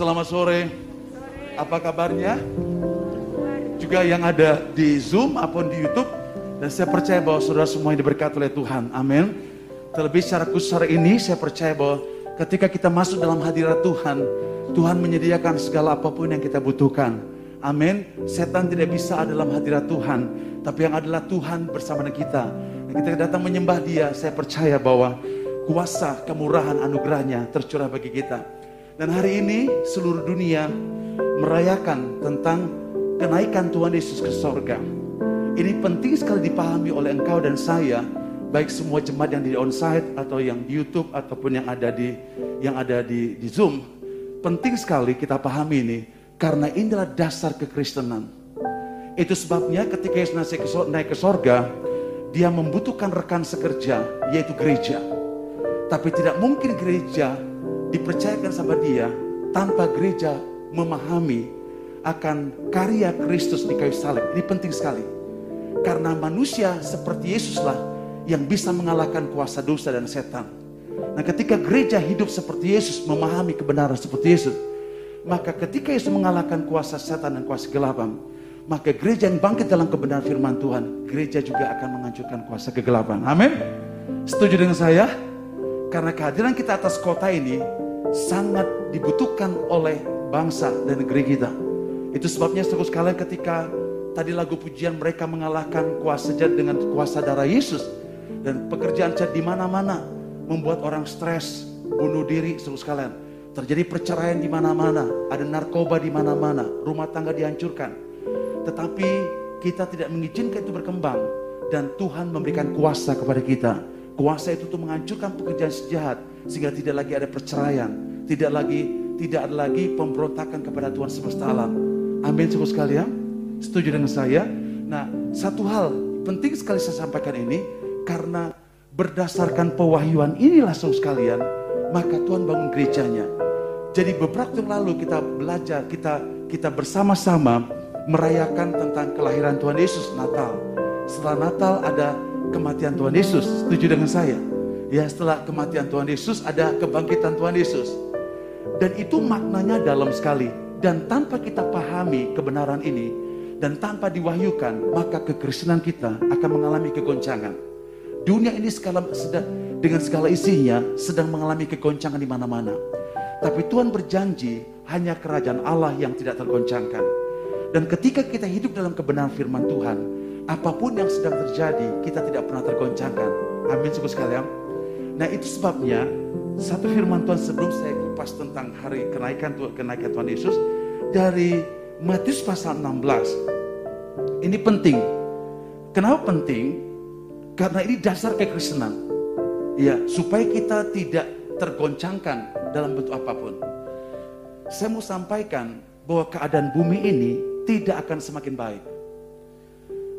Selamat sore. Apa kabarnya? Juga yang ada di Zoom ataupun di YouTube. Dan saya percaya bahwa saudara semua yang diberkati oleh Tuhan. Amin. Terlebih secara khusus hari ini saya percaya bahwa ketika kita masuk dalam hadirat Tuhan, Tuhan menyediakan segala apa pun yang kita butuhkan. Amin. Setan tidak bisa ada dalam hadirat Tuhan, tapi yang adalah Tuhan bersama dengan kita. Dan kita datang menyembah Dia, saya percaya bahwa kuasa kemurahan anugerahnya tercurah bagi kita. Dan hari ini seluruh dunia merayakan tentang kenaikan Tuhan Yesus ke sorga. Ini penting sekali dipahami oleh engkau dan saya, baik semua jemaat yang di onsite atau yang di YouTube ataupun yang ada di yang ada di, di Zoom. Penting sekali kita pahami ini karena inilah dasar kekristenan. Itu sebabnya ketika Yesus naik ke sorga, dia membutuhkan rekan sekerja, yaitu gereja. Tapi tidak mungkin gereja dipercayakan sama dia tanpa gereja memahami akan karya Kristus di kayu salib. Ini penting sekali. Karena manusia seperti Yesuslah yang bisa mengalahkan kuasa dosa dan setan. Nah ketika gereja hidup seperti Yesus, memahami kebenaran seperti Yesus, maka ketika Yesus mengalahkan kuasa setan dan kuasa kegelapan, maka gereja yang bangkit dalam kebenaran firman Tuhan, gereja juga akan menghancurkan kuasa kegelapan. Amin. Setuju dengan saya? Karena kehadiran kita atas kota ini sangat dibutuhkan oleh bangsa dan negeri kita. Itu sebabnya seluruh sekalian ketika tadi lagu pujian mereka mengalahkan kuasa jahat dengan kuasa darah Yesus dan pekerjaan jahat di mana-mana membuat orang stres, bunuh diri seluruh sekalian. Terjadi perceraian di mana-mana, ada narkoba di mana-mana, rumah tangga dihancurkan. Tetapi kita tidak mengizinkan itu berkembang dan Tuhan memberikan kuasa kepada kita. Kuasa itu untuk menghancurkan pekerjaan sejahat sehingga tidak lagi ada perceraian, tidak lagi tidak ada lagi pemberontakan kepada Tuhan semesta alam. Amin saudara sekalian. Setuju dengan saya? Nah, satu hal penting sekali saya sampaikan ini karena berdasarkan pewahyuan inilah saudara sekalian, maka Tuhan bangun gerejanya. Jadi beberapa waktu lalu kita belajar, kita kita bersama-sama merayakan tentang kelahiran Tuhan Yesus Natal. Setelah Natal ada kematian Tuhan Yesus. Setuju dengan saya? Ya setelah kematian Tuhan Yesus ada kebangkitan Tuhan Yesus. Dan itu maknanya dalam sekali. Dan tanpa kita pahami kebenaran ini, dan tanpa diwahyukan, maka kekristenan kita akan mengalami kegoncangan. Dunia ini sedang, dengan segala isinya sedang mengalami kegoncangan di mana-mana. Tapi Tuhan berjanji hanya kerajaan Allah yang tidak tergoncangkan. Dan ketika kita hidup dalam kebenaran firman Tuhan, apa pun yang sedang terjadi, kita tidak pernah tergoncangkan. Amin, suku sekalian. Nah itu sebabnya, satu firman Tuhan sebelum saya kupas tentang hari kenaikan Tuhan, kenaikan Tuhan Yesus, dari Matius pasal 16. Ini penting. Kenapa penting? Karena ini dasar kekristenan. Ya, supaya kita tidak tergoncangkan dalam bentuk apa pun. Saya mau sampaikan bahwa keadaan bumi ini tidak akan semakin baik.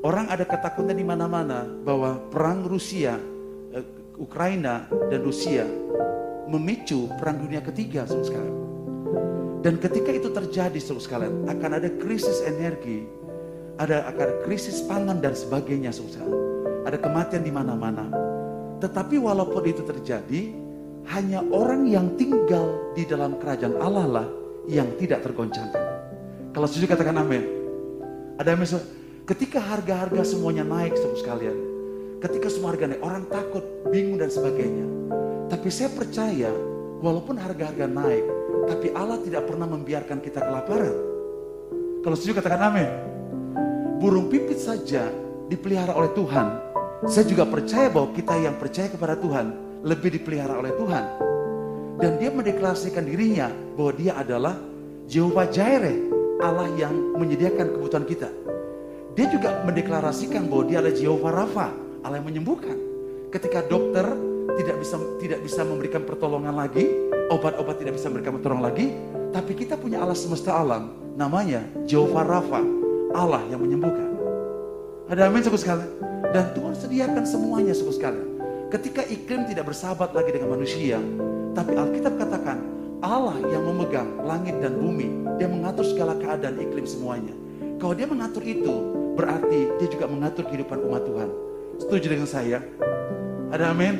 Orang ada ketakutan di mana-mana bahwa perang Rusia, eh, Ukraina dan Rusia memicu perang dunia ketiga sekarang. Dan ketika itu terjadi seluruh sekalian, akan ada krisis energi, ada akan krisis pangan dan sebagainya seluruh Ada kematian di mana-mana. Tetapi walaupun itu terjadi, hanya orang yang tinggal di dalam kerajaan Allah lah yang tidak tergoncangkan. Kalau setuju katakan amin. Ada misal, ketika harga-harga semuanya naik seluruh sekalian, ketika semua harga naik, orang takut, bingung dan sebagainya. Tapi saya percaya, walaupun harga-harga naik, tapi Allah tidak pernah membiarkan kita kelaparan. Kalau setuju katakan amin. Burung pipit saja dipelihara oleh Tuhan. Saya juga percaya bahwa kita yang percaya kepada Tuhan lebih dipelihara oleh Tuhan. Dan dia mendeklarasikan dirinya bahwa dia adalah Jehovah Jireh, Allah yang menyediakan kebutuhan kita. Dia juga mendeklarasikan bahwa dia adalah Jehovah Rafa, Allah yang menyembuhkan. Ketika dokter tidak bisa tidak bisa memberikan pertolongan lagi, obat-obat tidak bisa memberikan pertolongan lagi, tapi kita punya Allah semesta alam, namanya Jehovah Rafa, Allah yang menyembuhkan. Ada amin suku sekalian. Dan Tuhan sediakan semuanya suku sekalian. Ketika iklim tidak bersahabat lagi dengan manusia, tapi Alkitab katakan Allah yang memegang langit dan bumi, dia mengatur segala keadaan iklim semuanya. Kalau dia mengatur itu, berarti dia juga mengatur kehidupan umat Tuhan. Setuju dengan saya? Ada amin?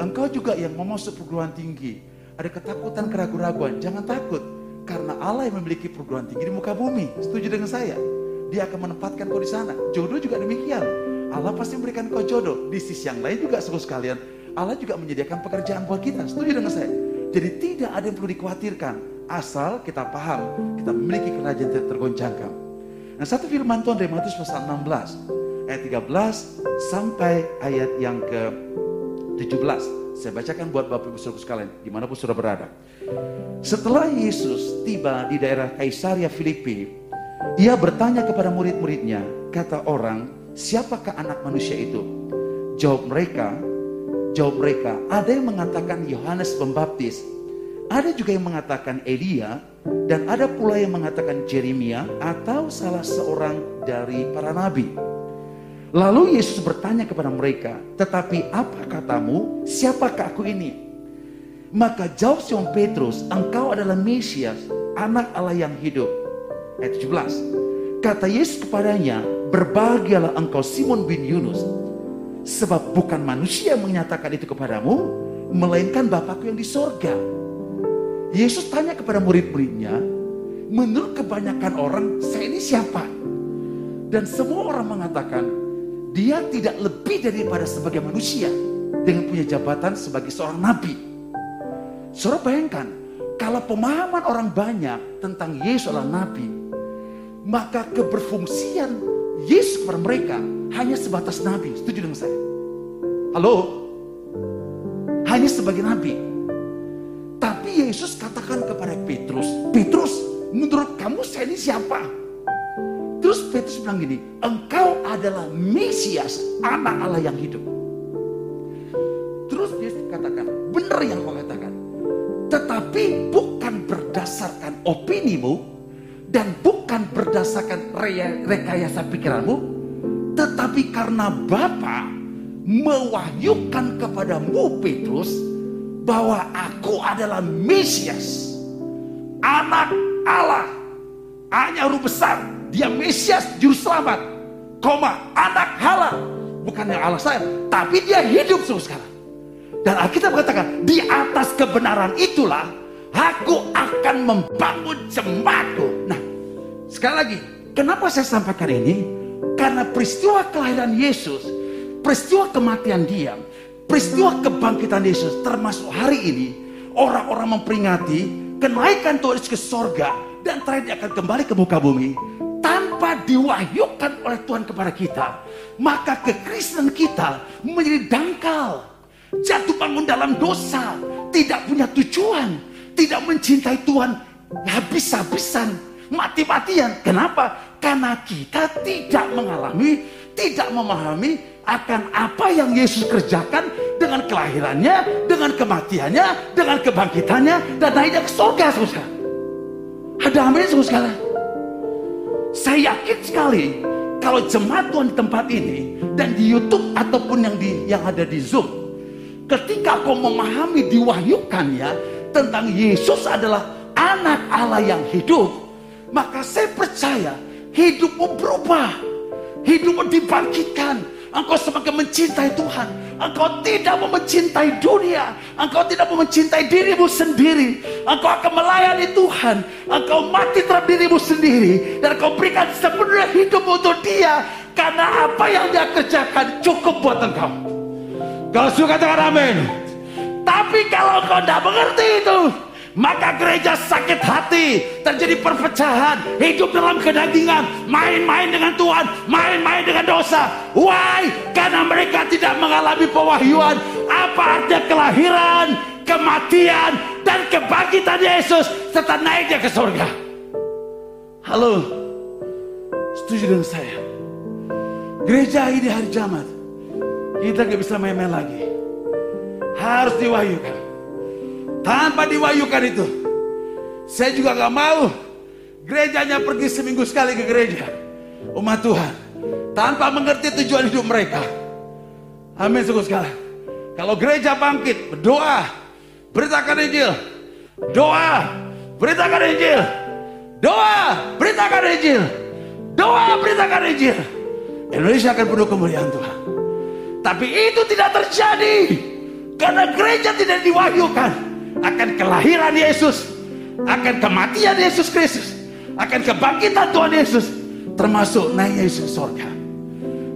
Engkau juga yang mau masuk perguruan tinggi, ada ketakutan, keraguan-raguan, jangan takut. Karena Allah yang memiliki perguruan tinggi di muka bumi. Setuju dengan saya? Dia akan menempatkan kau di sana. Jodoh juga demikian. Allah pasti memberikan kau jodoh. Di sisi yang lain juga seluruh sekalian. Allah juga menyediakan pekerjaan buat kita. Setuju dengan saya? Jadi tidak ada yang perlu dikhawatirkan. Asal kita paham, kita memiliki kerajaan yang tergoncangkan. Nah satu firman Tuhan dari Matius pasal 16 ayat 13 sampai ayat yang ke 17. Saya bacakan buat Bapak Ibu Saudara sekalian, di mana pun sudah berada. Setelah Yesus tiba di daerah Kaisaria Filipi, ia bertanya kepada murid-muridnya, kata orang, siapakah anak manusia itu? Jawab mereka, jawab mereka, ada yang mengatakan Yohanes Pembaptis, ada juga yang mengatakan Elia, dan ada pula yang mengatakan Jeremia atau salah seorang dari para nabi. Lalu Yesus bertanya kepada mereka, tetapi apa katamu, siapakah aku ini? Maka jawab Simon Petrus, engkau adalah Mesias, anak Allah yang hidup. Ayat 17. Kata Yesus kepadanya, berbahagialah engkau Simon bin Yunus, sebab bukan manusia yang menyatakan itu kepadamu, melainkan Bapakku yang di sorga. Yesus tanya kepada murid-muridnya, menurut kebanyakan orang, saya ini siapa? Dan semua orang mengatakan, dia tidak lebih daripada sebagai manusia dengan punya jabatan sebagai seorang nabi. Saudara bayangkan, kalau pemahaman orang banyak tentang Yesus adalah nabi, maka keberfungsian Yesus kepada mereka hanya sebatas nabi. Setuju dengan saya? Halo? Hanya sebagai nabi. Tapi Yesus katakan kepada Petrus, Petrus, menurut kamu saya ini siapa? Terus Petrus bilang gini, engkau adalah Mesias, anak Allah yang hidup. Terus Yesus katakan, benar yang kau katakan. Tetapi bukan berdasarkan opinimu dan bukan berdasarkan rekayasa pikiranmu, tetapi karena Bapa mewahyukan kepadamu Petrus bahwa aku adalah Mesias, anak Allah, hanya huruf besar, dia Mesias juru selamat, koma anak Allah, bukan yang Allah saya, tapi dia hidup sekarang. Dan Alkitab mengatakan, di atas kebenaran itulah aku akan membangun jemaatku. Nah, sekali lagi, kenapa saya sampaikan ini? Karena peristiwa kelahiran Yesus, peristiwa kematian dia, peristiwa kebangkitan Yesus, termasuk hari ini, orang-orang memperingati kenaikan Tuhan Yesus ke sorga, dan terakhir dia akan kembali ke muka bumi, tanpa diwahyukan oleh Tuhan kepada kita, maka kekristenan kita menjadi dangkal jatuh bangun dalam dosa, tidak punya tujuan, tidak mencintai Tuhan habis-habisan, mati-matian. Kenapa? Karena kita tidak mengalami, tidak memahami akan apa yang Yesus kerjakan dengan kelahirannya, dengan kematiannya, dengan kebangkitannya, dan naiknya ke surga, saudara. Ada amin, saudara. Saya yakin sekali kalau jemaat Tuhan di tempat ini dan di YouTube ataupun yang di yang ada di Zoom, ketika kau memahami diwahyukannya tentang Yesus adalah anak Allah yang hidup, maka saya percaya hidupmu berubah, hidupmu dibangkitkan, engkau semakin mencintai Tuhan, engkau tidak mau mencintai dunia, engkau tidak mau mencintai dirimu sendiri, engkau akan melayani Tuhan, engkau mati terhadap dirimu sendiri, dan engkau berikan sepenuhnya hidup untuk dia, karena apa yang dia kerjakan cukup buat engkau. Kalau suka katakan amin. Tapi kalau kau tidak mengerti itu, maka gereja sakit hati, terjadi perpecahan, hidup dalam kedagingan, main-main dengan Tuhan, main-main dengan dosa. Why? Karena mereka tidak mengalami pewahyuan. Apa artinya kelahiran, kematian, dan kebangkitan Yesus serta naiknya ke surga. Halo, setuju dengan saya? Gereja ini hari jamat, kita nggak bisa main-main lagi. Harus diwahyukan. Tanpa diwahyukan itu, saya juga gak mau gerejanya pergi seminggu sekali ke gereja. Umat Tuhan, tanpa mengerti tujuan hidup mereka. Amin sungguh sekali. Kalau gereja bangkit, berdoa, beritakan Injil. Doa, beritakan Injil. Doa, beritakan Injil. Doa, beritakan Injil. Indonesia akan penuh kemuliaan Tuhan. Tapi itu tidak terjadi karena gereja tidak diwahyukan akan kelahiran Yesus, akan kematian Yesus Kristus, akan kebangkitan Tuhan Yesus, termasuk naik Yesus surga.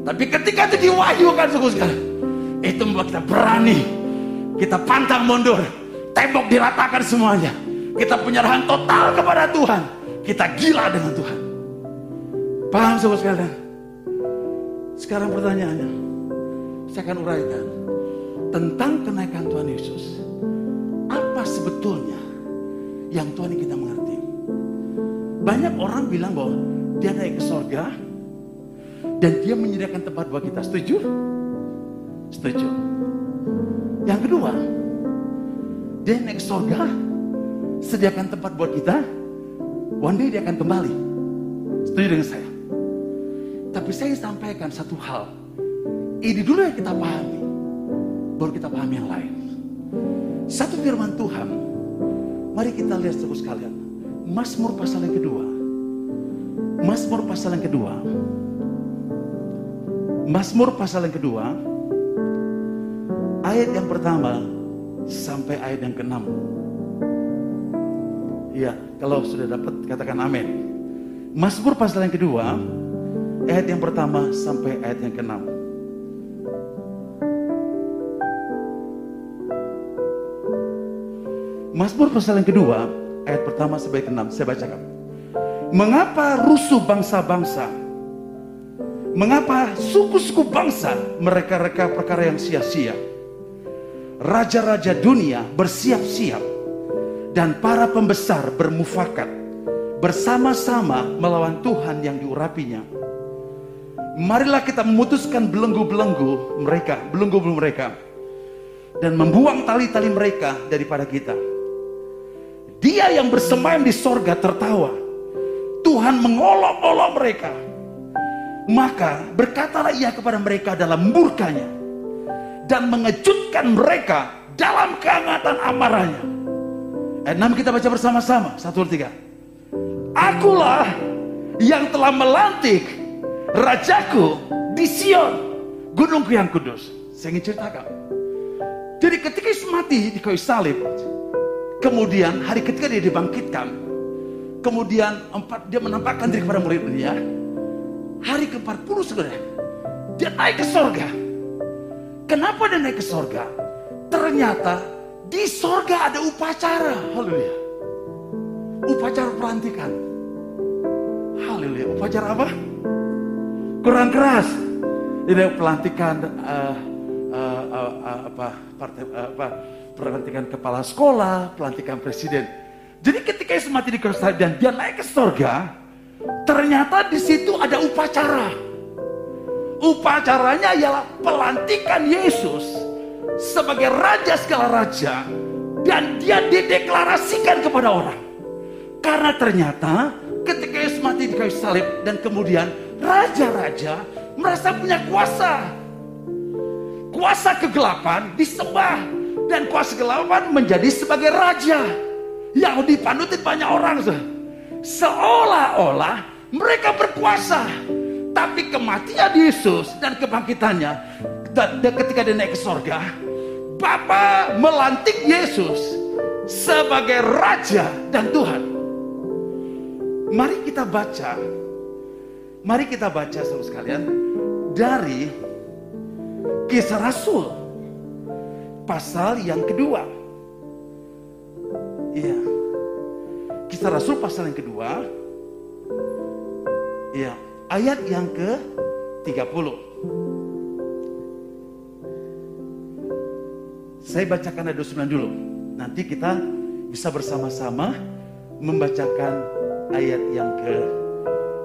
Tapi ketika itu diwahyukan suku itu membuat kita berani, kita pantang mundur, tembok diratakan semuanya. Kita penyerahan total kepada Tuhan. Kita gila dengan Tuhan. Paham sobat sekalian? Sekarang pertanyaannya, saya akan uraikan tentang kenaikan Tuhan Yesus. Sebetulnya yang Tuhan kita mengerti? Banyak orang bilang bahwa dia naik ke sorga dan dia menyediakan tempat buat kita. Setuju? Setuju. Yang kedua, dia naik ke sorga, sediakan tempat buat kita, one day dia akan kembali. Setuju dengan saya? Tapi saya sampaikan satu hal. Ini dulu yang kita pahami. Baru kita pahami yang lain. Satu firman Tuhan. Mari kita lihat terus sekalian. Mazmur pasal yang kedua. Mazmur pasal yang kedua. Mazmur pasal yang kedua. Ayat yang pertama sampai ayat yang keenam. Ya, kalau sudah dapat katakan amin. Mazmur pasal yang kedua, ayat yang pertama sampai ayat yang keenam. Mazmur pasal yang kedua, ayat pertama sampai keenam, saya bacakan. Mengapa rusuh bangsa-bangsa? Mengapa suku-suku bangsa mereka-reka perkara yang sia-sia? Raja-raja dunia bersiap-siap dan para pembesar bermufakat bersama-sama melawan Tuhan yang diurapinya. Marilah kita memutuskan belenggu-belenggu mereka, belenggu-belenggu mereka dan membuang tali-tali mereka daripada kita. Dia yang bersemayam di sorga tertawa. Tuhan mengolok-olok mereka. Maka berkatalah ia kepada mereka dalam murkanya. Dan mengejutkan mereka dalam kehangatan amarahnya. Ayat 6 kita baca bersama-sama. Satu, tiga. Akulah yang telah melantik rajaku di Sion, gunungku yang kudus. Saya ingin ceritakan. Jadi ketika Yesus mati di kayu salib, kemudian hari ketiga dia dibangkitkan, kemudian empat dia menampakkan diri kepada murid-muridnya. Hari ke-40 saudara, dia naik ke sorga. Kenapa dia naik ke sorga? Ternyata di sorga ada upacara. Haleluya. Upacara pelantikan. Haleluya. Upacara apa? Kurang keras. Ini pelantikan uh, uh, uh, uh, apa partai uh, apa pelantikan kepala sekolah, pelantikan presiden. Jadi ketika Yesus mati di kayu salib dan dia naik ke surga, ternyata di situ ada upacara. Upacaranya ialah pelantikan Yesus sebagai raja segala raja dan dia dideklarasikan kepada orang. Karena ternyata ketika Yesus mati di kayu salib dan kemudian raja-raja merasa punya kuasa. Kuasa kegelapan disembah dan kuasa kegelapan menjadi sebagai raja yang dipanutin banyak orang. Seolah-olah mereka berkuasa. Tapi kematian Yesus dan kebangkitannya dan ketika dia naik ke sorga, Bapa melantik Yesus sebagai Raja dan Tuhan. Mari kita baca, mari kita baca saudara sekalian dari Kisah Rasul pasal yang kedua. Iya. Kisah Rasul pasal yang kedua. Iya, ayat yang ke 30. Saya bacakan ayat 29 dulu. Nanti kita bisa bersama-sama membacakan ayat yang ke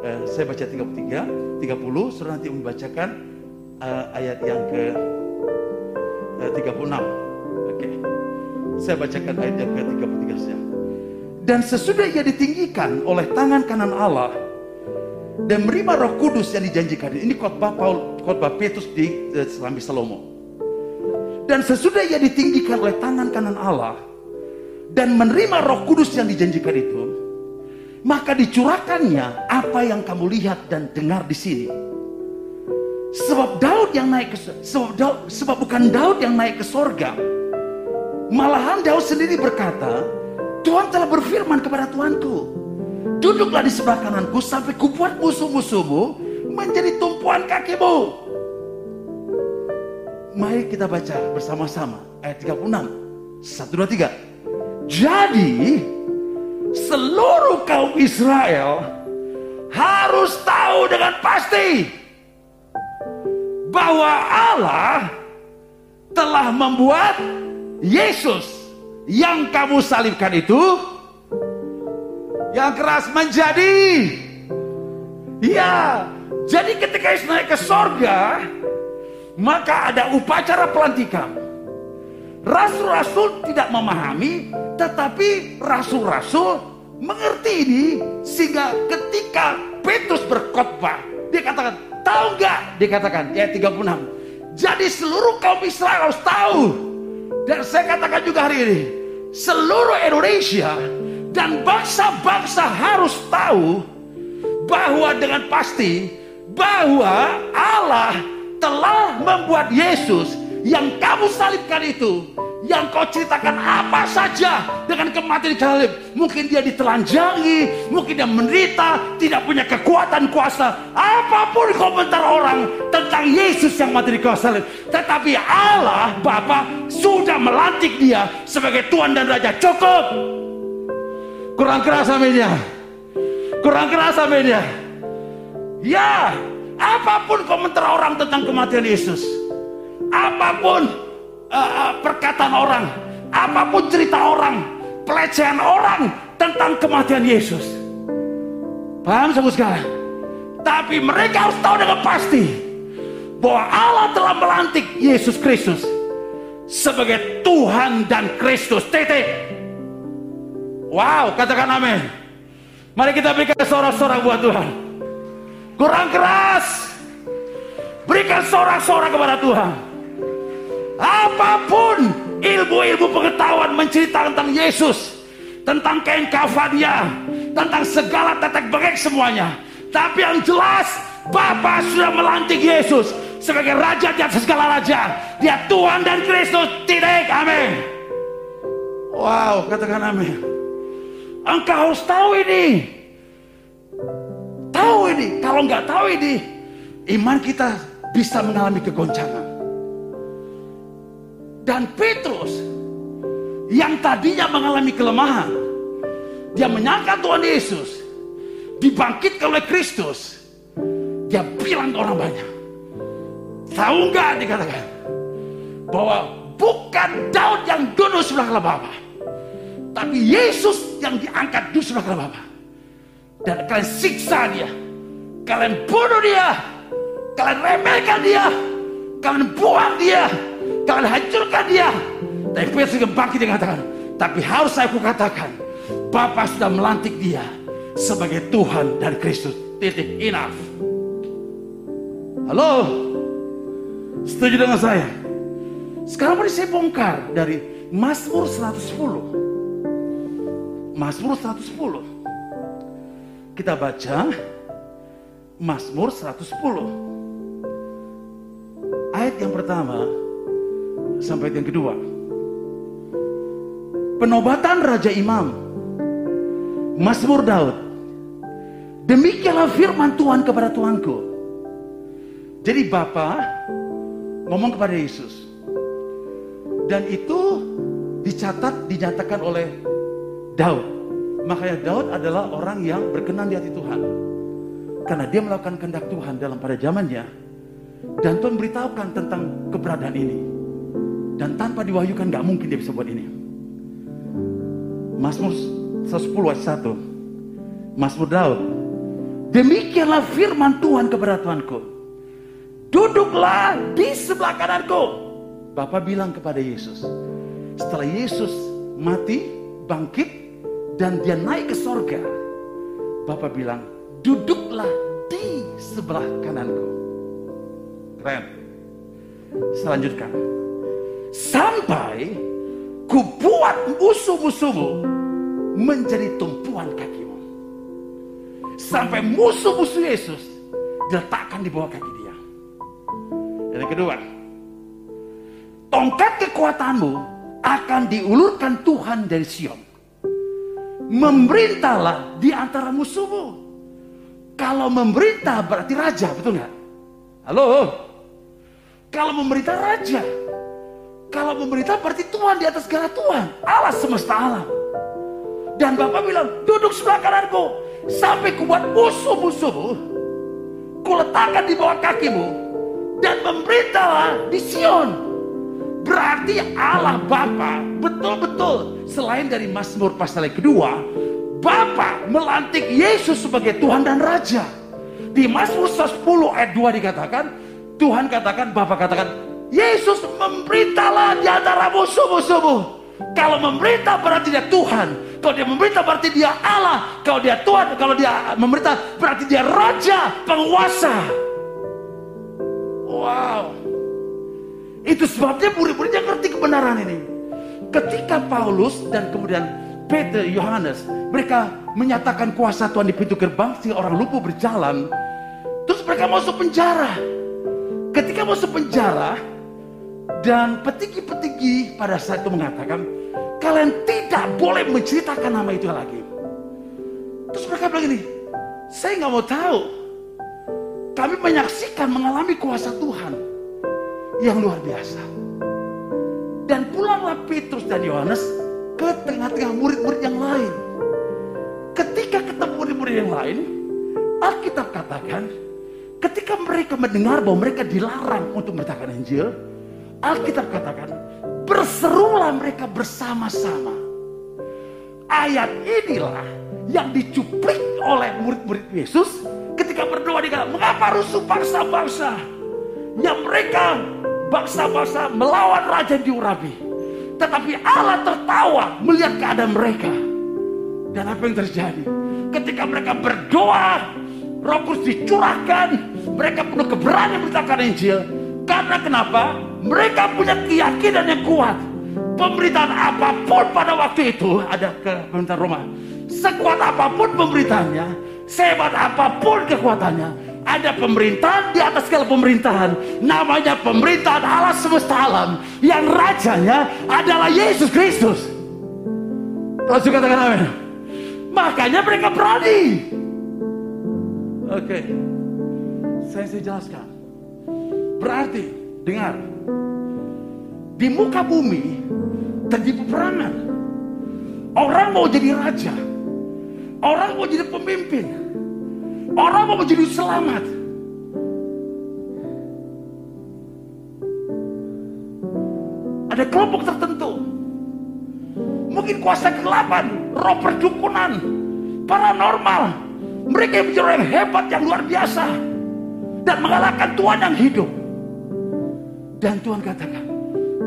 eh, saya baca 33, 30, suruh nanti membacakan eh, ayat yang ke eh, 36. Oke. Saya bacakan ayat yang ke 33 saja. Dan sesudah ia ditinggikan oleh tangan kanan Allah dan menerima Roh Kudus yang dijanjikan. Ini khotbah Paul, khotbah Petrus di eh, Selambi Salomo. Dan sesudah ia ditinggikan oleh tangan kanan Allah dan menerima Roh Kudus yang dijanjikan itu, maka dicurahkannya apa yang kamu lihat dan dengar di sini. Sebab Daud yang naik ke sebab, Daud, sebab bukan Daud yang naik ke sorga. Malahan Daud sendiri berkata, Tuhan telah berfirman kepada Tuanku, duduklah di sebelah kananku sampai kubuat musuh-musuhmu menjadi tumpuan kakimu. Mari kita baca bersama-sama ayat 36. 1, 2, 3. Jadi seluruh kaum Israel harus tahu dengan pasti bahwa Allah telah membuat Yesus yang kamu salibkan itu yang keras menjadi ya jadi ketika Yesus naik ke sorga maka ada upacara pelantikan rasul-rasul tidak memahami tetapi rasul-rasul mengerti ini sehingga ketika Petrus berkhotbah dia katakan tahu nggak? Dia katakan ya 36 jadi seluruh kaum Israel harus tahu. Dan saya katakan juga hari ini seluruh Indonesia dan bangsa-bangsa harus tahu bahwa dengan pasti bahwa Allah telah membuat Yesus yang kamu salibkan itu yang kau ceritakan apa saja dengan kematian salib mungkin dia ditelanjangi mungkin dia menderita tidak punya kekuatan kuasa. Apa pun komentar orang tentang Yesus yang mati di kayu salib tetapi Allah Bapa sudah melantik dia sebagai Tuhan dan Raja cukup. Kurang keras aminnya kurang keras aminnya ya apa pun komentar orang tentang kematian Yesus apa pun uh, perkataan orang, apa pun cerita orang, pelecehan orang tentang kematian Yesus. Paham saudara sekalian? Tapi mereka harus tahu dengan pasti bahwa Allah telah melantik Yesus Kristus sebagai Tuhan dan Kristus. Titik. Wow, katakan amin. Mari kita berikan sorak-sorak buat Tuhan. Kurang keras. Berikan sorak-sorak kepada Tuhan. Apa pun ilmu-ilmu pengetahuan menceritakan tentang Yesus, tentang kain kafannya, tentang segala tetek bengek semuanya. Tapi yang jelas, Bapa sudah melantik Yesus sebagai Raja di atas segala Raja. Dia Tuhan dan Kristus. Tidak, amin. Wow, katakan amin. Engkau harus tahu ini. Tahu ini. Kalau nggak tahu ini, iman kita bisa mengalami kegoncangan. Dan Petrus yang tadinya mengalami kelemahan, dia menyangka Tuhan Yesus dibangkitkan oleh Kristus. Dia bilang ke orang banyak, tahu nggak dikatakan bahwa bukan Daud yang sebelah kanan Bapa, tapi Yesus yang diangkat sebelah kanan Bapa. Dan kalian siksa dia, kalian bunuh dia, kalian remehkan dia, kalian buang dia, Jangan hancurkan dia. Tapi Petrus juga bangkit dia katakan, tapi harus saya kukatakan, Bapak sudah melantik dia sebagai Tuhan dan Kristus. Titik enough. Halo, setuju dengan saya? Sekarang mari saya bongkar dari Mazmur 110. Mazmur 110. Kita baca Mazmur 110. Ayat yang pertama, sampai yang kedua. Penobatan Raja Imam. Mazmur Daud. Demikianlah firman Tuhan kepada Tuanku. Jadi Bapa ngomong kepada Yesus. Dan itu dicatat, dinyatakan oleh Daud. Makanya Daud adalah orang yang berkenan di hati Tuhan. Karena dia melakukan kehendak Tuhan dalam pada zamannya. Dan Tuhan beritahukan tentang keberadaan ini. Dan tanpa diwahyukan gak mungkin dia bisa buat ini. Mazmur 110 ayat 1. Mazmur Daud. Demikianlah firman Tuhan kepada Tuanku. Duduklah di sebelah kananku. Bapak bilang kepada Yesus. Setelah Yesus mati, bangkit, dan dia naik ke sorga. Bapak bilang, duduklah di sebelah kananku. Keren. Selanjutkan sampai kubuat musuh-musuhmu menjadi tumpuan kakimu. Sampai musuh-musuh Yesus diletakkan di bawah kaki dia. Dan yang kedua, tongkat kekuatanmu akan diulurkan Tuhan dari Sion. Memerintahlah di antara musuhmu. Kalau memerintah berarti raja, betul nggak? Halo? Kalau memerintah raja. Kalau memerintah berarti Tuhan di atas segala Tuhan. Allah semesta alam. Dan Bapak bilang, duduk sebelah kananku. Sampai kubuat musuh-musuhmu. Kuletakkan di bawah kakimu. Dan memerintahlah di Sion. Berarti Allah Bapa betul-betul selain dari Mazmur pasal yang kedua, Bapa melantik Yesus sebagai Tuhan dan Raja. Di Mazmur 10 ayat 2 dikatakan, Tuhan katakan, Bapa katakan, Yesus memerintahlah di antara musuh-musuhmu. Kalau memerintah berarti dia Tuhan. Kalau dia memerintah berarti dia Allah. Kalau dia Tuhan, kalau dia memerintah berarti dia Raja, penguasa. Wow. Itu sebabnya murid-muridnya ngerti kebenaran ini. Ketika Paulus dan kemudian Peter, Yohanes, mereka menyatakan kuasa Tuhan di pintu gerbang sehingga orang lumpuh berjalan. Terus mereka masuk penjara. Ketika masuk penjara dan petinggi-petinggi pada saat itu mengatakan, kalian tidak boleh menceritakan nama itu lagi. Terus mereka bilang ini, saya nggak mau tahu. Kami menyaksikan mengalami kuasa Tuhan yang luar biasa. Dan pulanglah Petrus dan Yohanes ke tengah-tengah murid-murid yang lain. Ketika ketemu murid-murid yang lain, Alkitab katakan, ketika mereka mendengar bahwa mereka dilarang untuk memberitakan Injil, Alkitab katakan, berserulah mereka bersama-sama. Ayat inilah yang dicuplik oleh murid-murid Yesus ketika berdoa di mengapa rusuh bangsa-bangsa yang mereka bangsa-bangsa melawan raja di Urabi. Tetapi Allah tertawa melihat keadaan mereka. Dan apa yang terjadi? Ketika mereka berdoa, Roh Kudus dicurahkan, mereka penuh keberanian beritakan Injil. Karena kenapa? Mereka punya keyakinan yang kuat. Pemberitaan apa pun pada waktu itu ada ke pemerintahan Roma. Sekuat apa pun pemberitaannya, sehebat apa pun kekuatannya, ada pemerintahan di atas segala pemerintahan. Namanya pemerintahan Allah semesta alam. Yang rajanya adalah Yesus Kristus. Langsung katakan amin. Makanya mereka berani. Oke. Saya saya jelaskan. Berarti, dengar. Di muka bumi terjadi peperangan. Orang mau jadi raja. Orang mau jadi pemimpin Orang mau menjadi selamat. Ada kelompok tertentu. Mungkin kuasa kegelapan, roh perdukunan, paranormal. Mereka yang menjadi yang hebat, yang luar biasa. Dan mengalahkan Tuhan yang hidup. Dan Tuhan katakan,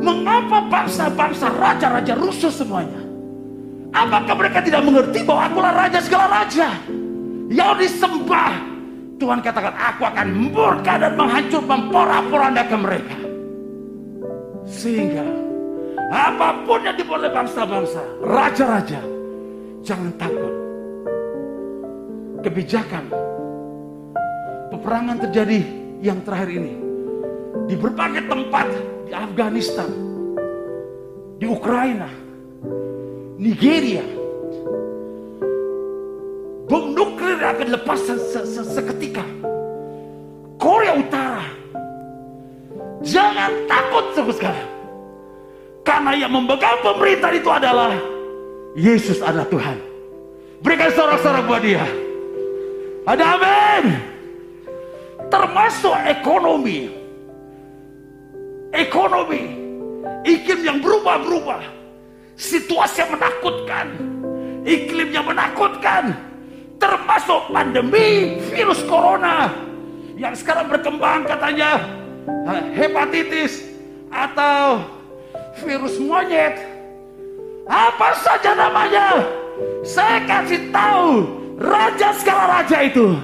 mengapa bangsa-bangsa, raja-raja rusuh semuanya? Apakah mereka tidak mengerti bahwa akulah raja segala raja? yang disembah. Tuhan katakan, aku akan murka dan menghancurkan porak-porandakan mereka. Sehingga apa pun yang dibuat oleh bangsa-bangsa, raja-raja, jangan takut. Kebijakan, peperangan terjadi yang terakhir ini. Di berbagai tempat, di Afghanistan, di Ukraina, Nigeria, Bom nuklir akan lepas se se se seketika. Korea Utara. Jangan takut sebut sekarang. Karena yang memegang pemerintah itu adalah Yesus adalah Tuhan. Berikan sorak-sorak buat dia. Ada amin. Termasuk ekonomi. Ekonomi. Iklim yang berubah-berubah. Situasi yang menakutkan. Iklim yang menakutkan termasuk pandemi virus corona yang sekarang berkembang katanya hepatitis atau virus monyet apa saja namanya saya kasih tahu raja segala raja itu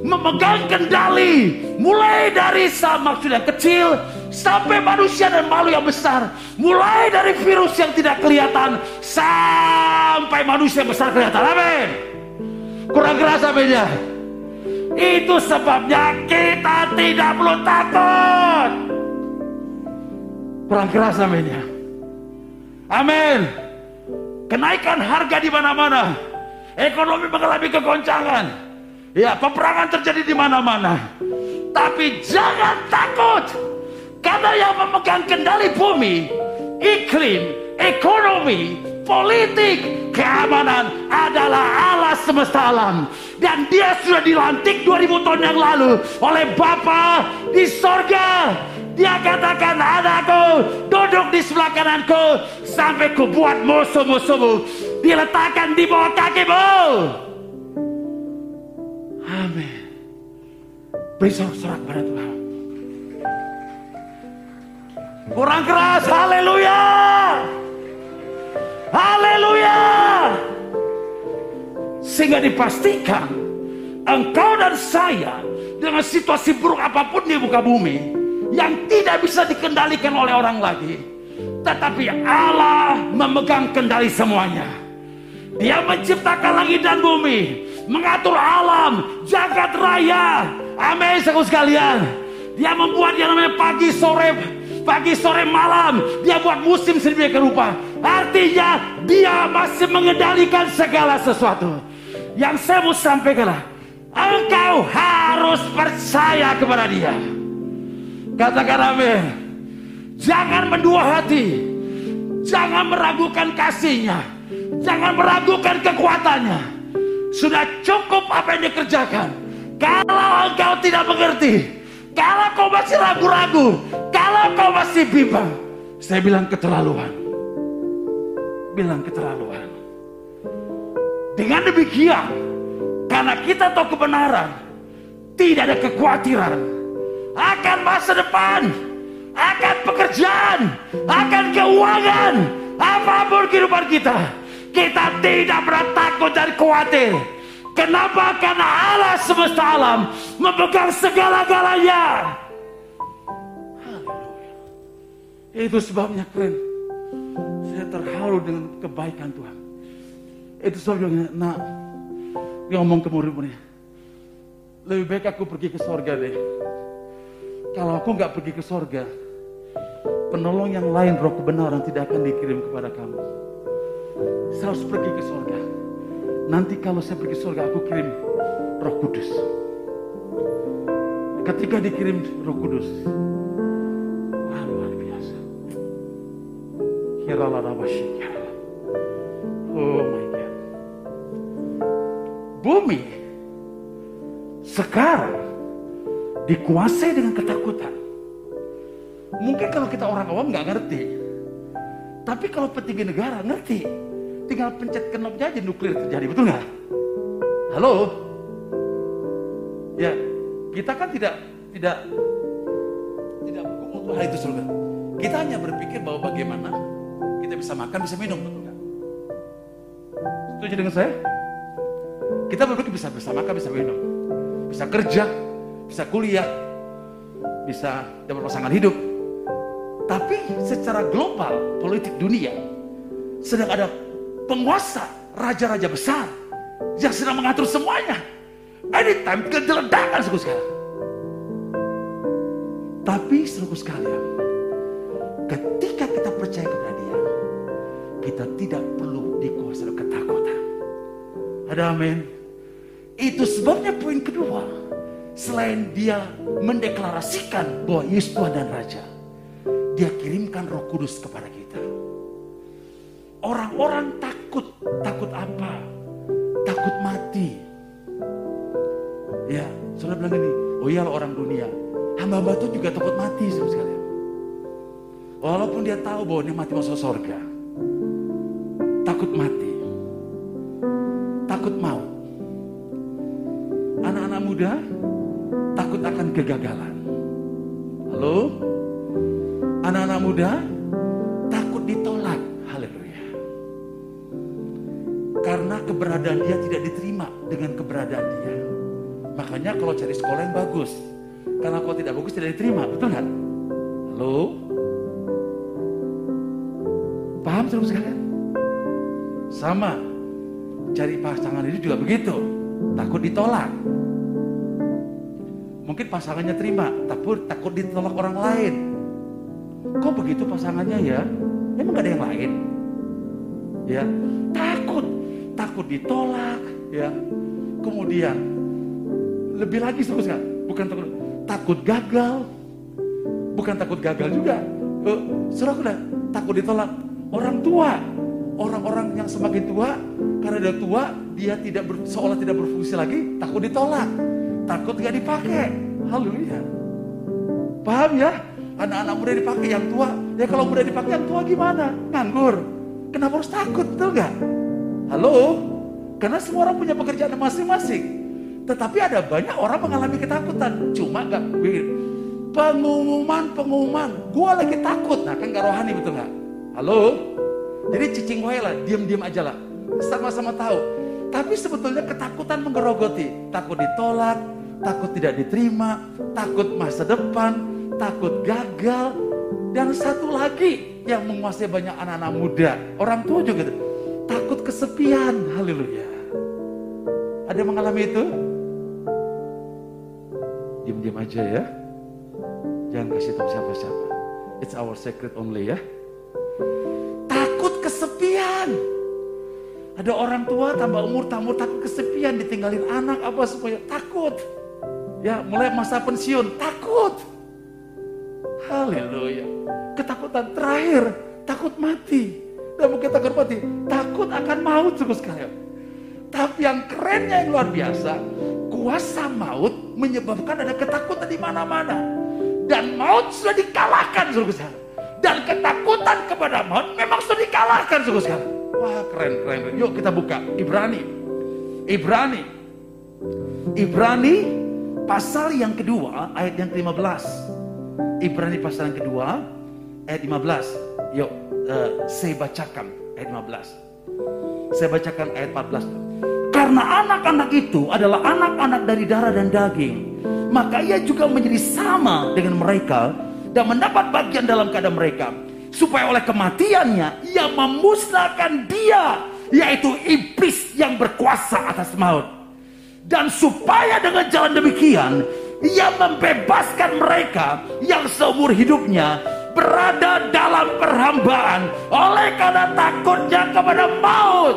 memegang kendali mulai dari maksud yang kecil sampai manusia dan malu yang besar mulai dari virus yang tidak kelihatan sampai manusia besar kelihatan amin Kurang keras beda. Itu sebabnya kita tidak perlu takut. Kurang keras namanya. Amin. Kenaikan harga di mana-mana. Ekonomi mengalami kegoncangan. Ya, peperangan terjadi di mana-mana. Tapi jangan takut. Karena yang memegang kendali bumi, iklim, ekonomi, politik, keamanan adalah Allah semesta alam. Dan dia sudah dilantik 2000 tahun yang lalu oleh Bapa di sorga. Dia katakan anakku duduk di sebelah kananku sampai ku buat musuh-musuhmu diletakkan di bawah kakimu. Amin. Beri sorak pada Tuhan. Kurang keras, haleluya. Haleluya. Sehingga dipastikan engkau dan saya dengan situasi buruk apa pun di muka bumi yang tidak bisa dikendalikan oleh orang lagi. Tetapi Allah memegang kendali semuanya. Dia menciptakan langit dan bumi, mengatur alam, jagat raya. Amin, sekalian. Dia membuat yang namanya pagi, sore, pagi, sore, malam. Dia buat musim sedemikian rupa. Artinya dia masih mengendalikan segala sesuatu. Yang saya mau sampaikan engkau harus percaya kepada dia. Katakan amin. Jangan mendua hati. Jangan meragukan kasihnya. Jangan meragukan kekuatannya. Sudah cukup apa yang dikerjakan. Kalau engkau tidak mengerti. Kalau kau masih ragu-ragu. Kau masih bimbang. Saya bilang keterlaluan. Bilang keterlaluan. Dengan demikian. Karena kita tahu kebenaran. Tidak ada kekhawatiran akan masa depan, akan pekerjaan, akan keuangan, apa pun kehidupan kita. Kita tidak pernah takut dan khawatir. Kenapa? Karena Allah semesta alam memegang segala-galanya. Itu sebabnya keren. Saya terharu dengan kebaikan Tuhan. Itu sebabnya, nak, ngomong ke murid-muridnya. Lebih baik aku pergi ke sorga deh kalau aku nggak pergi ke sorga, penolong yang lain roh kebenaran tidak akan dikirim kepada kamu. Saya harus pergi ke sorga. Nanti kalau saya pergi ke sorga, aku kirim roh kudus. Ketika dikirim roh kudus, Oh my God. Bumi sekarang dikuasai dengan ketakutan. Mungkin kalau kita orang awam nggak ngerti, tapi kalau petinggi negara ngerti, tinggal pencet knopnya aja nuklir terjadi, betul nggak? Halo, ya kita kan tidak tidak tidak untuk hal itu surga. Kita hanya berpikir bahwa bagaimana kita bisa makan, bisa minum, betul nggak? Setuju dengan saya? Kita berpikir bisa bisa makan, bisa minum, bisa kerja, bisa kuliah, bisa dapat pasangan hidup. Tapi secara global, politik dunia, sedang ada penguasa, raja-raja besar yang sedang mengatur semuanya. Anytime kegeledakan suku sekalian. Tapi suku sekalian, ketika kita percaya kepada dia, kita tidak perlu dikuasai ketakutan. Ada amin. Itu sebabnya poin kedua Selain dia mendeklarasikan bahwa Yesus Tuhan dan Raja, dia kirimkan roh kudus kepada kita. Orang-orang takut, takut apa? Takut mati. Ya, saudara bilang ini, oh iya orang dunia. Hamba-hamba itu juga takut mati saudara sekalian. Walaupun dia tahu bahwa dia mati masuk surga. Takut mati. Takut mau. Anak-anak muda takut akan kegagalan. Halo? Anak-anak muda takut ditolak. Haleluya. Karena keberadaan dia tidak diterima dengan keberadaan dia. Makanya kalau cari sekolah yang bagus. Karena kalau tidak bagus tidak diterima. Betul kan? Halo? Paham terus sekalian? Sama. Cari pasangan ini juga begitu. Takut ditolak. Mungkin pasangannya terima, tapi takut ditolak orang lain. Kok begitu pasangannya ya? Emang gak ada yang lain? Ya, takut. takut ditolak, ya. Kemudian lebih lagi seterusnya, bukan takut takut gagal, bukan takut gagal juga. Uh, saudara takut ditolak orang tua, orang-orang yang semakin tua karena dia tua dia tidak ber, seolah tidak berfungsi lagi, takut ditolak, takut nggak dipakai. Haleluya. Paham ya? Anak-anak muda dipakai yang tua. Ya kalau muda dipakai yang tua gimana? Nganggur. Kenapa harus takut? Betul nggak? Halo? Karena semua orang punya pekerjaan masing-masing. Tetapi ada banyak orang mengalami ketakutan. Cuma nggak pengumuman pengumuman. Gua lagi takut. Nah kan gak rohani betul nggak? Halo? Jadi cicing wae lah, diam-diam aja lah. Sama-sama tahu. Tapi sebetulnya ketakutan menggerogoti. Takut ditolak, takut tidak diterima, takut masa depan, takut gagal, dan satu lagi yang menguasai banyak anak-anak muda, orang tua juga gitu, takut kesepian. Haleluya. Ada yang mengalami itu? Diam-diam aja ya. Jangan kasih tahu siapa-siapa. It's our secret only ya. Takut kesepian. Ada orang tua tambah umur, tambah takut kesepian, ditinggalin anak apa supaya takut. Ya, mulai masa pensiun, takut. Haleluya. Ketakutan terakhir, takut mati. Dan mungkin takut mati, takut akan maut terus sekalian. Tapi yang kerennya yang luar biasa, kuasa maut menyebabkan ada ketakutan di mana-mana. Dan maut sudah dikalahkan suruh sekalian. Dan ketakutan kepada maut memang sudah dikalahkan suruh sekalian. Wah keren, keren, keren. Yuk kita buka Ibrani. Ibrani. Ibrani pasal yang kedua ayat yang ke-15. Ibrani pasal yang kedua ayat 15. Yuk uh, saya bacakan ayat 15. Saya bacakan ayat 14. Karena anak-anak itu adalah anak-anak dari darah dan daging, maka ia juga menjadi sama dengan mereka dan mendapat bagian dalam keadaan mereka. Supaya oleh kematiannya ia memusnahkan dia, yaitu iblis yang berkuasa atas maut. Dan supaya dengan jalan demikian ia membebaskan mereka yang seumur hidupnya berada dalam perhambaan oleh karena takutnya kepada maut.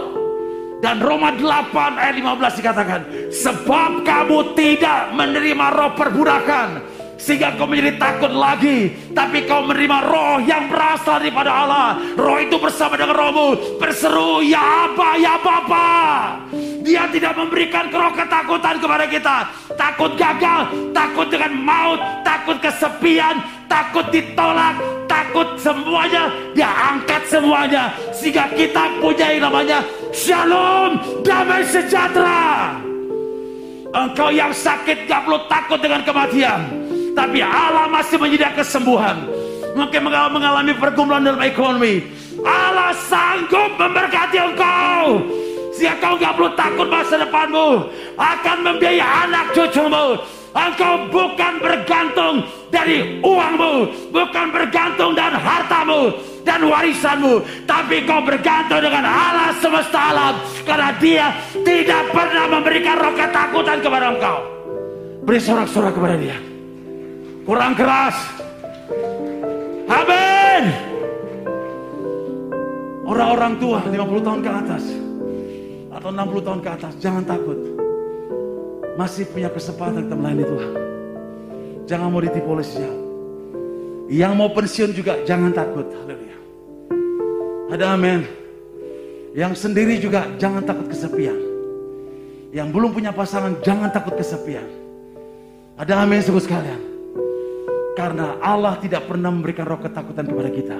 Dan Roma 8 ayat 15 dikatakan, sebab kamu tidak menerima roh perbudakan, sehingga kau menjadi takut lagi. Tapi kau menerima roh yang berasal daripada Allah. Roh itu bersama dengan rohmu. Berseru ya Aba ya Bapa. Dia tidak memberikan roh ketakutan kepada kita. Takut gagal takut dengan maut takut kesepian takut ditolak takut semuanya. Dia angkat semuanya. Sehingga kita punya yang namanya shalom damai sejahtera. Engkau yang sakit gak perlu takut dengan kematian tapi Allah masih menyediakan kesembuhan. Mungkin mengalami pergumulan dalam ekonomi. Allah sanggup memberkati engkau. Sehingga kau gak perlu takut masa depanmu. Akan membiayai anak cucumu. Engkau bukan bergantung dari uangmu. Bukan bergantung dan hartamu dan warisanmu. Tapi kau bergantung dengan Allah semesta alam. Karena dia tidak pernah memberikan roh ketakutan kepada engkau. Beri sorak-sorak kepada dia. Kurang keras. Amin. Orang-orang tua 50 tahun ke atas atau 60 tahun ke atas, jangan takut. Masih punya kesempatan kita melayani Tuhan. Jangan mau ditipu oleh siapa. Yang mau pensiun juga jangan takut. Haleluya. Ada amin. Yang sendiri juga jangan takut kesepian. Yang belum punya pasangan jangan takut kesepian. Ada amin sebut sekalian. Karena Allah tidak pernah memberikan roh ketakutan kepada kita.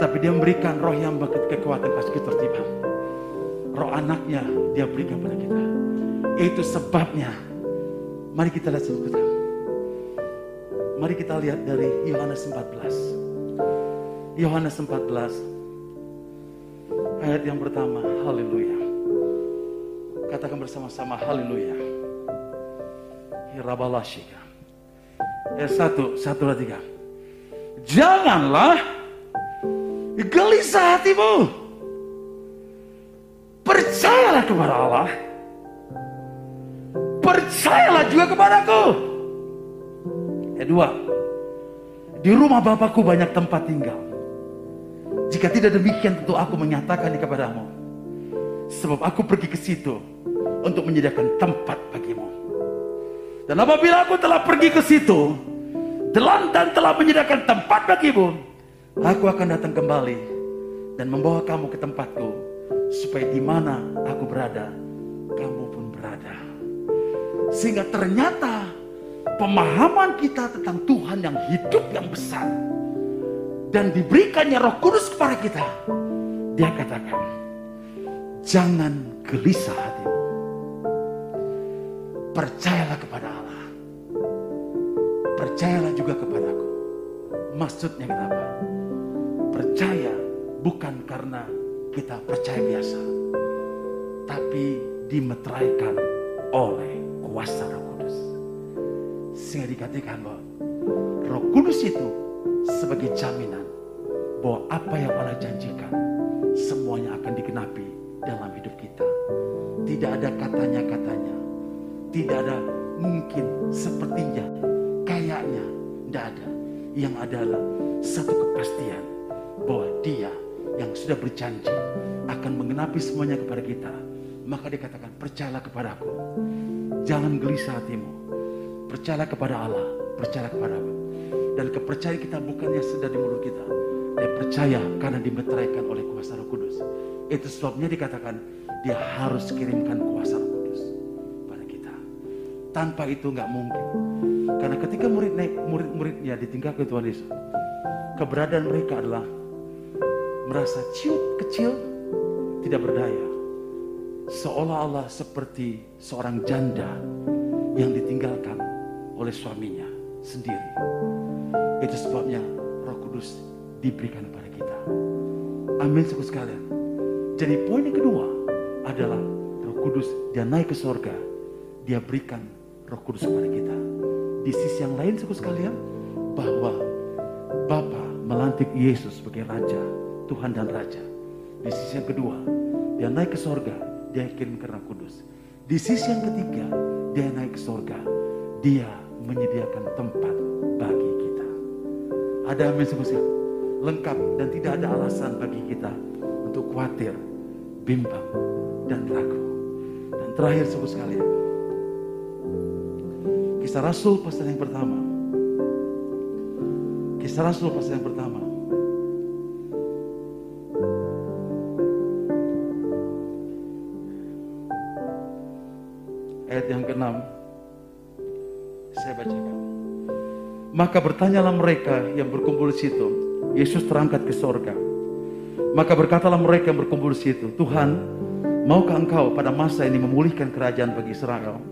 Tapi dia memberikan roh yang kekuatan kasih ketertiban. Roh anaknya dia berikan kepada kita. Itu sebabnya. Mari kita lihat sebentar. Mari kita lihat dari Yohanes 14. Yohanes 14 ayat yang pertama, haleluya. Katakan bersama-sama haleluya. Hirabalashika. Eh satu, satu dua tiga. Janganlah gelisah hatimu. Percayalah kepada Allah. Percayalah juga kepadaku. Kedua, di rumah Bapakku banyak tempat tinggal. Jika tidak demikian tentu aku menyatakannya kepadamu. Sebab aku pergi ke situ untuk menyediakan tempat bagimu. Dan apabila aku telah pergi ke situ, telan dan telah menyediakan tempat bagimu, aku akan datang kembali dan membawa kamu ke tempatku, supaya di mana aku berada, kamu pun berada. Sehingga ternyata pemahaman kita tentang Tuhan yang hidup yang besar dan diberikannya Roh Kudus kepada kita, dia katakan, jangan gelisah hatimu. Percayalah kepada Allah. Percayalah juga kepadaku. Maksudnya kenapa? Percaya bukan karena kita percaya biasa. Tapi dimeteraikan oleh kuasa roh kudus. Sehingga dikatakan bahwa roh kudus itu sebagai jaminan bahwa apa yang Allah janjikan semuanya akan dikenapi dalam hidup kita. Tidak ada katanya-katanya. Tidak ada mungkin sepertinya, kayaknya, tidak ada. Yang adalah satu kepastian bahwa dia yang sudah berjanji akan mengenapi semuanya kepada kita. Maka dikatakan, percayalah kepadaku. Jangan gelisah hatimu. Percayalah kepada Allah. Percayalah kepada aku. Dan kepercayaan kita bukannya sudah di mulut kita. Dia percaya karena dimeteraikan oleh kuasa roh kudus. Itu sebabnya dikatakan, dia harus kirimkan kuasa roh. Tanpa itu nggak mungkin. Karena ketika murid naik, murid-muridnya ditinggalkan Tuhan Yesus, keberadaan mereka adalah merasa ciut kecil, tidak berdaya. Seolah-olah seperti seorang janda yang ditinggalkan oleh suaminya sendiri. Itu sebabnya Roh Kudus diberikan kepada kita. Amin suku sekalian. Jadi poin yang kedua adalah Roh Kudus dia naik ke sorga, dia berikan Roh Kudus kepada kita. Di sisi yang lain suku sekalian bahwa Bapa melantik Yesus sebagai Raja, Tuhan dan Raja. Di sisi yang kedua, dia naik ke sorga, dia kirim Roh Kudus. Di sisi yang ketiga, dia naik ke sorga, dia menyediakan tempat bagi kita. Ada amin sekalian, lengkap dan tidak ada alasan bagi kita untuk khawatir, bimbang, dan ragu. Dan terakhir suku sekalian, kisah Rasul pasal yang pertama. Kisah Rasul pasal yang pertama. Ayat yang ke-6 saya bacakan. Maka bertanyalah mereka yang berkumpul di situ. Yesus terangkat ke sorga. Maka berkatalah mereka yang berkumpul di situ. Tuhan, maukah engkau pada masa ini memulihkan kerajaan bagi Israel?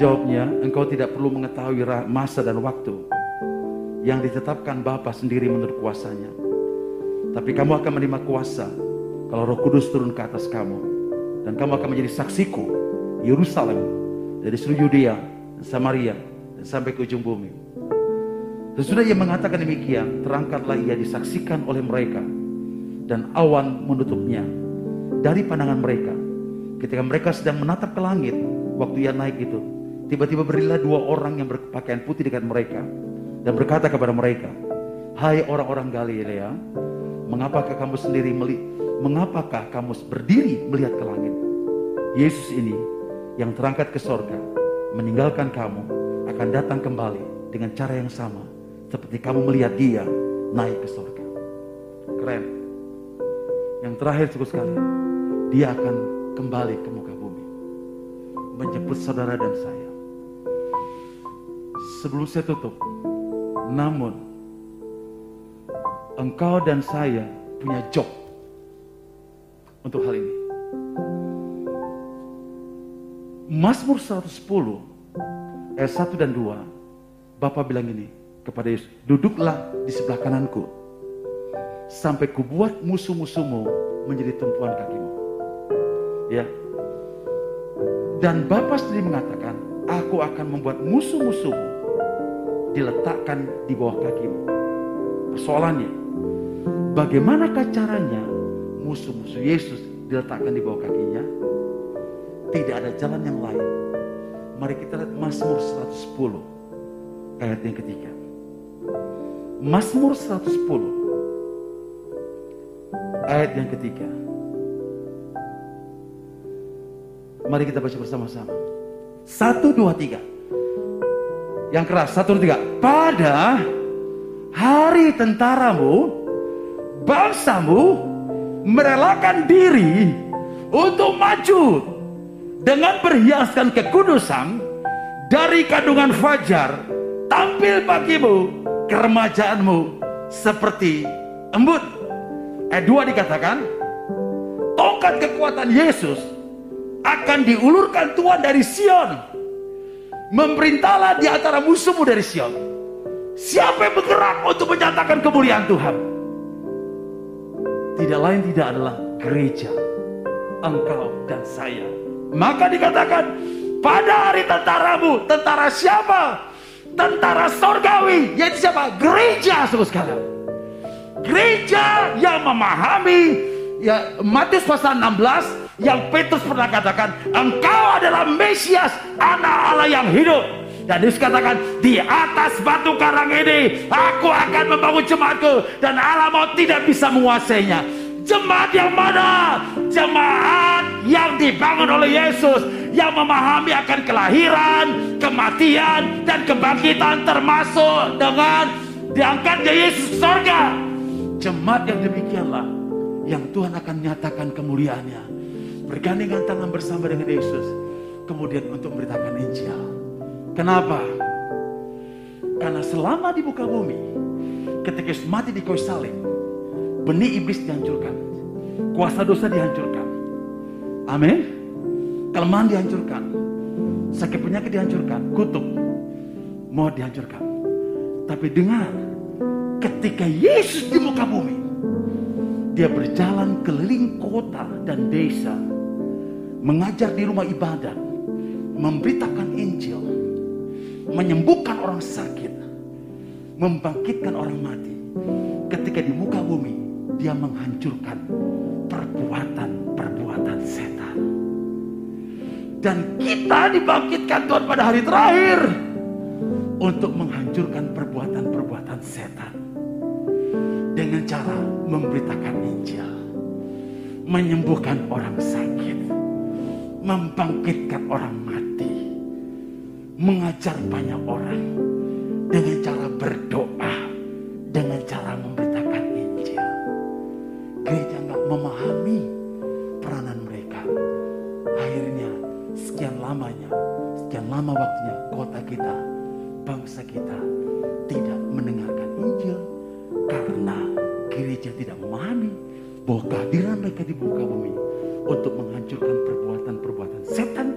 Jawabnya, engkau tidak perlu mengetahui masa dan waktu yang ditetapkan Bapa sendiri menurut kuasanya. Tapi kamu akan menerima kuasa kalau roh kudus turun ke atas kamu. Dan kamu akan menjadi saksiku Yerusalem dari seluruh Yudea Samaria dan sampai ke ujung bumi. Sesudah ia mengatakan demikian, terangkatlah ia disaksikan oleh mereka dan awan menutupnya dari pandangan mereka. Ketika mereka sedang menatap ke langit, waktu ia naik itu, tiba-tiba berilah dua orang yang berpakaian putih dekat mereka dan berkata kepada mereka, Hai orang-orang Galilea, mengapakah kamu sendiri melihat, mengapakah kamu berdiri melihat ke langit? Yesus ini yang terangkat ke sorga, meninggalkan kamu, akan datang kembali dengan cara yang sama seperti kamu melihat dia naik ke surga. Keren. Yang terakhir cukup sekali, dia akan kembali ke muka bumi. Menjemput saudara dan saya. Sebelum saya tutup, namun engkau dan saya punya job untuk hal ini. Mazmur 110 ayat 1 dan 2 Bapak bilang ini kepada Yesus duduklah di sebelah kananku sampai kubuat musuh-musuhmu menjadi tumpuan kakimu. Ya. Dan Bapak sendiri mengatakan aku akan membuat musuh-musuhmu diletakkan di bawah kakimu persoalannya bagaimanakah caranya musuh-musuh Yesus diletakkan di bawah kakinya tidak ada jalan yang lain. Mari kita lihat Mazmur 110 ayat yang ketiga. Mazmur 110 ayat yang ketiga. Mari kita baca bersama-sama. Satu, dua, tiga. Yang keras, satu, tiga. Pada hari tentaramu, bangsamu merelakan diri untuk maju dengan berhiaskan kekudusan dari kandungan fajar tampil bagimu keremajaanmu seperti embun. Ayat 2 dikatakan, tongkat kekuatan Yesus akan diulurkan Tuhan dari Sion. Memerintahlah di antara musuhmu dari Sion. Siapa yang bergerak untuk menyatakan kemuliaan Tuhan? Tidak lain tidak adalah gereja. Engkau dan saya. Maka dikatakan, pada hari tentaramu, tentara siapa? tentara sorgawi yaitu siapa? Gereja saudara sekalian. Gereja yang memahami ya Matius pasal 16 yang Petrus pernah katakan engkau adalah Mesias anak Allah yang hidup dan Yesus katakan di atas batu karang ini aku akan membangun jemaatku dan Allah mau tidak bisa menguasainya jemaat yang mana jemaat yang dibangun oleh Yesus yang memahami akan kelahiran, kematian, dan kebangkitan termasuk dengan diangkatnya Yesus surga. Jemaat yang demikianlah yang Tuhan akan nyatakan kemuliaannya. Bergandengan tangan bersama dengan Yesus. Kemudian untuk memberitakan Injil. Kenapa? Karena selama di muka bumi, ketika Yesus mati di kayu salib, benih iblis dihancurkan. Kuasa dosa dihancurkan. Amin kelemahan dihancurkan, sakit penyakit dihancurkan, kutuk mau dihancurkan. Tapi dengar, ketika Yesus di muka bumi, dia berjalan keliling kota dan desa, mengajar di rumah ibadat, memberitakan Injil, menyembuhkan orang sakit, membangkitkan orang mati. Ketika di muka bumi, dia menghancurkan perbuatan-perbuatan setan. Dan kita dibangkitkan Tuhan pada hari terakhir untuk menghancurkan perbuatan-perbuatan setan dengan cara memberitakan Injil, menyembuhkan orang sakit, membangkitkan orang mati, mengajar banyak orang dengan cara berdoa, dengan cara memberitakan Injil. Gereja nggak memahami peranan mereka. Akhirnya sekian lamanya, sekian lama waktunya kota kita, bangsa kita tidak mendengarkan Injil karena gereja tidak memahami bahwa kehadiran mereka di muka bumi untuk menghancurkan perbuatan-perbuatan setan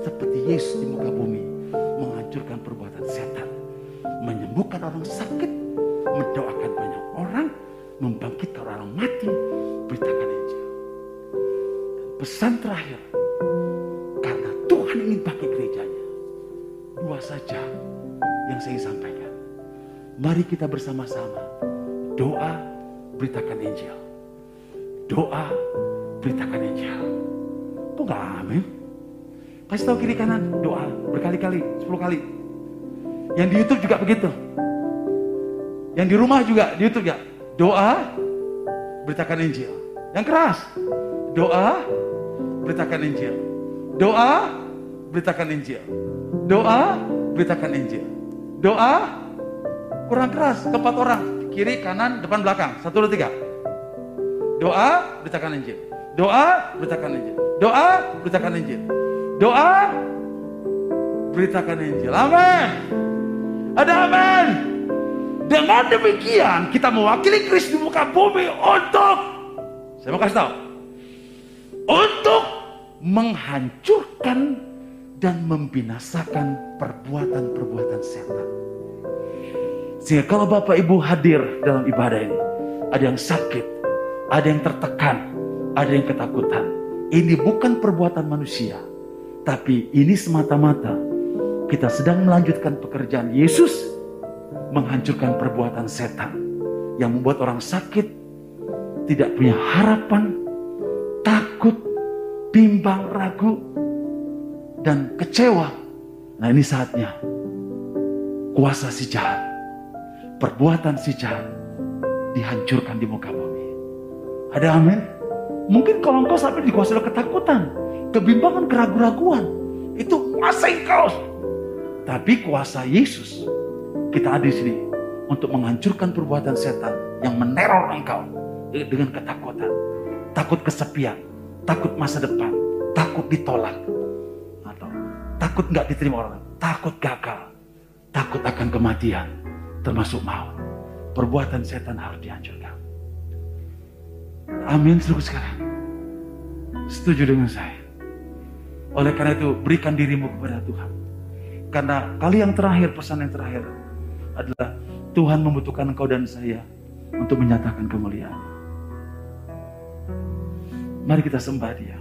seperti Yesus di muka bumi menghancurkan perbuatan setan, menyembuhkan orang sakit, mendoakan banyak orang, membangkitkan orang mati, beritakan Injil. Dan pesan terakhir Tuhan ingin pakai gerejanya. Dua saja yang saya sampaikan. Mari kita bersama-sama doa beritakan Injil. Doa beritakan Injil. Kok gak amin? Kasih tahu kiri kanan doa berkali-kali, sepuluh kali. Yang di YouTube juga begitu. Yang di rumah juga di YouTube ya. Doa beritakan Injil. Yang keras. Doa beritakan Injil. Doa beritakan Injil. Doa, beritakan Injil. Doa, kurang keras, keempat orang. Kiri, kanan, depan, belakang. Satu, dua, tiga. Doa, beritakan Injil. Doa, beritakan Injil. Doa, beritakan Injil. Doa, beritakan Injil. Amin. Ada amin. Dengan demikian, kita mewakili Kristus di muka bumi untuk, saya mau kasih tahu, untuk menghancurkan dan membinasakan perbuatan-perbuatan setan. Sehingga kalau Bapak Ibu hadir dalam ibadah ini, ada yang sakit, ada yang tertekan, ada yang ketakutan. Ini bukan perbuatan manusia, tapi ini semata-mata kita sedang melanjutkan pekerjaan Yesus menghancurkan perbuatan setan yang membuat orang sakit tidak punya harapan, takut, bimbang, ragu, dan kecewa. Nah ini saatnya kuasa si jahat, perbuatan si jahat dihancurkan di muka bumi. Ada amin? Mungkin kalau engkau sampai dikuasai oleh ketakutan, kebimbangan, keraguan-raguan. Itu kuasa engkau. Tapi kuasa Yesus, kita ada di sini untuk menghancurkan perbuatan setan yang meneror engkau dengan ketakutan. Takut kesepian, takut masa depan, takut ditolak, atau takut nggak diterima orang, takut gagal, takut akan kematian, termasuk maut. Perbuatan setan harus dihancurkan. Amin, seluruh sekarang. Setuju dengan saya. Oleh karena itu, berikan dirimu kepada Tuhan. Karena kali yang terakhir, pesan yang terakhir adalah Tuhan membutuhkan engkau dan saya untuk menyatakan kemuliaan. Mari kita sembah dia.